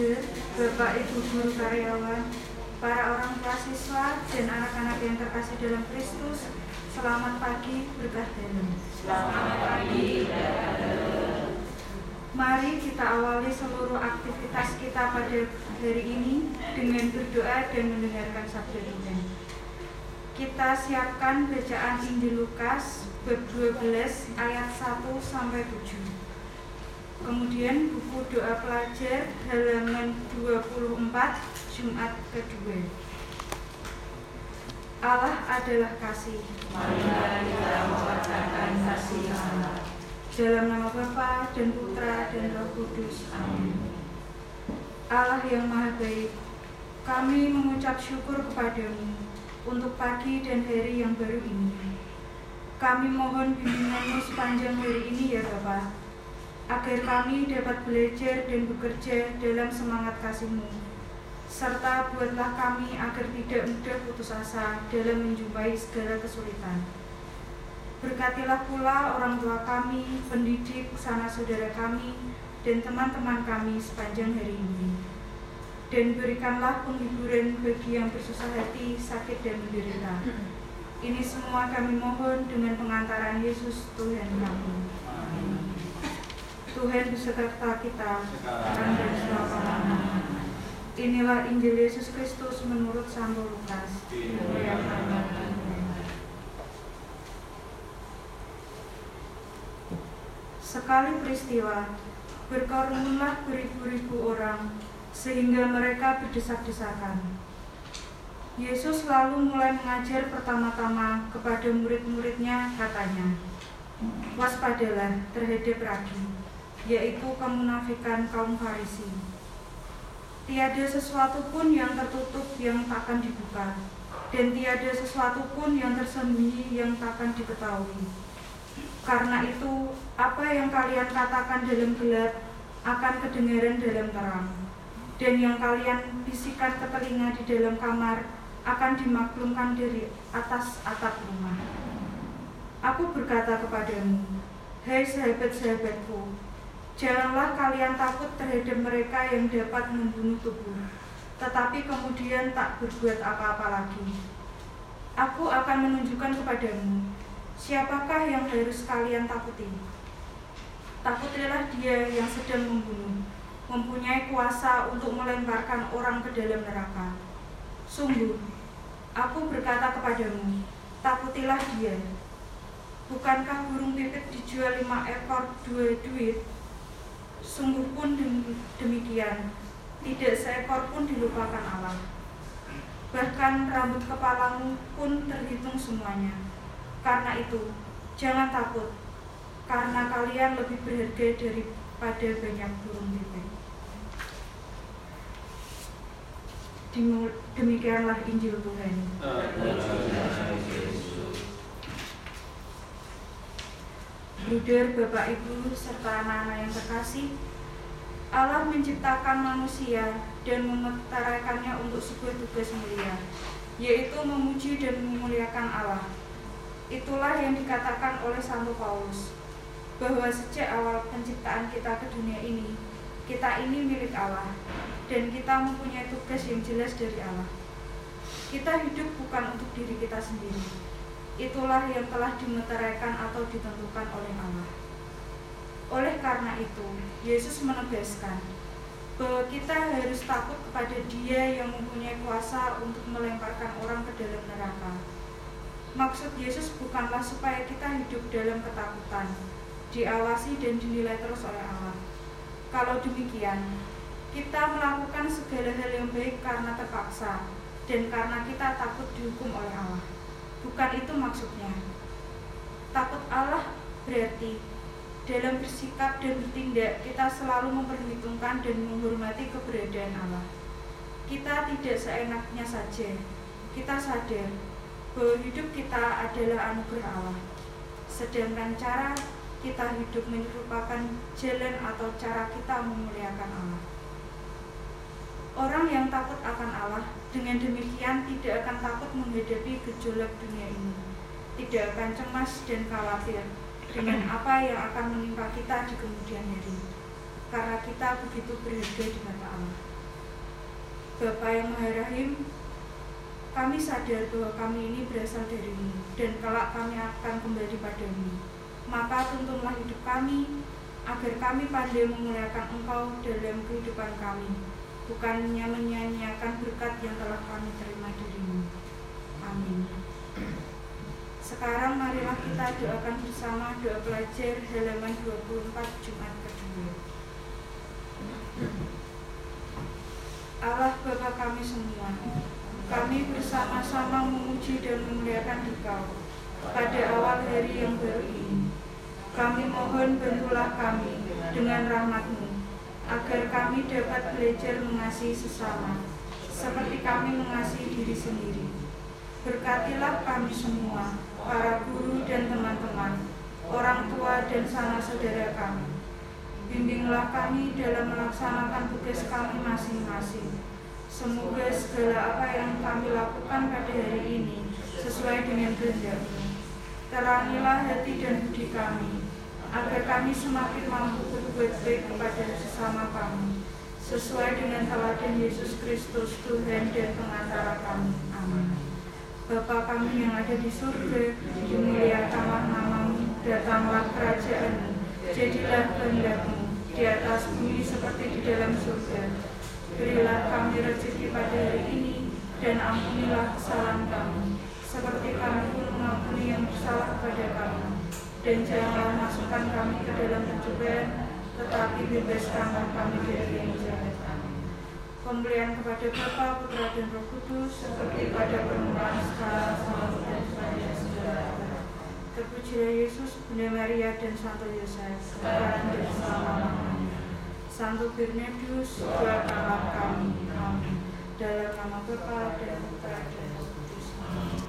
Bapak Ibu guru karyawan, para orang tua siswa, dan anak-anak yang terkasih dalam Kristus, selamat pagi berkah dalam. Selamat pagi, Mari kita awali seluruh aktivitas kita pada hari ini dengan berdoa dan mendengarkan sabda Tuhan. Kita siapkan bacaan Injil Lukas bab 12 ayat 1 sampai 7. Kemudian buku doa pelajar halaman 24 Jumat kedua. Allah adalah kasih. Kasih Allah. Dalam nama Bapa dan Putra dan Roh Kudus. Amin. Allah yang Maha Baik, kami mengucap syukur kepadamu untuk pagi dan hari yang baru ini. Kami mohon bimbinganmu sepanjang hari ini ya Bapa, agar kami dapat belajar dan bekerja dalam semangat kasihmu. Serta buatlah kami agar tidak mudah putus asa dalam menjumpai segala kesulitan. Berkatilah pula orang tua kami, pendidik, sanak saudara kami, dan teman-teman kami sepanjang hari ini. Dan berikanlah penghiburan bagi yang bersusah hati, sakit, dan menderita. Ini semua kami mohon dengan pengantaran Yesus Tuhan kami. Tuhan beserta kita, sekarang dan selama-lamanya. Inilah Injil Yesus Kristus menurut Santo Lukas. Sekali peristiwa, berkerumunlah beribu-ribu orang, sehingga mereka berdesak-desakan. Yesus lalu mulai mengajar pertama-tama kepada murid-muridnya, katanya, Waspadalah terhadap ragi, yaitu kemunafikan kaum Farisi. Tiada sesuatu pun yang tertutup yang takkan dibuka, dan tiada sesuatu pun yang tersembunyi yang takkan diketahui. Karena itu, apa yang kalian katakan dalam gelap akan kedengaran dalam terang, dan yang kalian bisikan ke telinga di dalam kamar akan dimaklumkan dari atas atap rumah. Aku berkata kepadamu, hai sahabat-sahabatku, janganlah kalian takut terhadap mereka yang dapat membunuh tubuh, tetapi kemudian tak berbuat apa-apa lagi. Aku akan menunjukkan kepadamu Siapakah yang harus kalian takuti? Takutilah dia yang sedang membunuh, mempunyai kuasa untuk melemparkan orang ke dalam neraka. Sungguh, aku berkata kepadamu, takutilah dia. Bukankah burung pipit dijual lima ekor dua duit? Sungguh pun demikian, tidak seekor pun dilupakan Allah. Bahkan rambut kepalamu pun terhitung semuanya. Karena itu, jangan takut, karena kalian lebih berharga daripada banyak burung pipit. Demikianlah Injil Tuhan. Bruder, Bapak, Ibu, serta anak-anak yang terkasih, Allah menciptakan manusia dan memeteraikannya untuk sebuah tugas mulia, yaitu memuji dan memuliakan Allah. Itulah yang dikatakan oleh Santo Paulus, bahwa sejak awal penciptaan kita ke dunia ini, kita ini milik Allah, dan kita mempunyai tugas yang jelas dari Allah. Kita hidup bukan untuk diri kita sendiri. Itulah yang telah dimeteraikan atau ditentukan oleh Allah. Oleh karena itu, Yesus menegaskan bahwa kita harus takut kepada Dia yang mempunyai kuasa untuk melemparkan orang ke dalam neraka. Maksud Yesus bukanlah supaya kita hidup dalam ketakutan, diawasi dan dinilai terus oleh Allah. Kalau demikian, kita melakukan segala hal yang baik karena terpaksa dan karena kita takut dihukum oleh Allah. Bukan itu maksudnya. Takut Allah berarti dalam bersikap dan bertindak kita selalu memperhitungkan dan menghormati keberadaan Allah. Kita tidak seenaknya saja. Kita sadar bahwa hidup kita adalah anugerah Allah. Sedangkan cara kita hidup merupakan jalan atau cara kita memuliakan Allah. Orang yang takut akan Allah dengan demikian tidak akan takut menghadapi gejolak dunia ini. Tidak akan cemas dan khawatir dengan apa yang akan menimpa kita di kemudian hari. karena kita begitu berharga di mata Allah. Bapa yang Maha Rahim, kami sadar bahwa kami ini berasal darimu dan kelak kami akan kembali padamu. Maka tuntunlah hidup kami agar kami pandai memuliakan Engkau dalam kehidupan kami, bukannya menyanyiakan berkat yang telah kami terima darimu. Amin. Sekarang marilah kita doakan bersama doa pelajar halaman 24 Jumat kedua. Allah Bapa kami semua, kami bersama-sama memuji dan memuliakan Engkau pada awal hari yang baru ini. Kami mohon bantulah kami dengan rahmatmu, agar kami dapat belajar mengasihi sesama, seperti kami mengasihi diri sendiri. Berkatilah kami semua, para guru dan teman-teman, orang tua dan sanak saudara kami. Bimbinglah kami dalam melaksanakan tugas kami masing-masing. Semoga segala apa yang kami lakukan pada hari ini sesuai dengan kehendakmu. Terangilah hati dan budi kami, agar kami semakin mampu berbuat baik kepada sesama kami, sesuai dengan teladan Yesus Kristus, Tuhan dan pengantara kami. Amin. Bapa kami yang ada di surga, dimuliakanlah namamu, datanglah kerajaanmu, jadilah kehendakmu di atas bumi seperti di dalam surga. Berilah kami rezeki pada hari ini, dan ampunilah kesalahan kami, seperti kami pun mengampuni yang bersalah kepada kami dan jangan masukkan kami ke dalam pencobaan, tetapi bebaskanlah kami dari yang jahat. Pemberian kepada Bapa, Putra dan Roh Kudus, seperti pada permulaan sekarang selalu dan selanjutnya. Terpujilah Yesus, Bunda Maria dan Santo Yosef, sekarang dan selama-lamanya. Santo Bernardus, doakanlah kami. Amin. Dalam nama Bapa dan Putra dan Roh Kudus. Amin.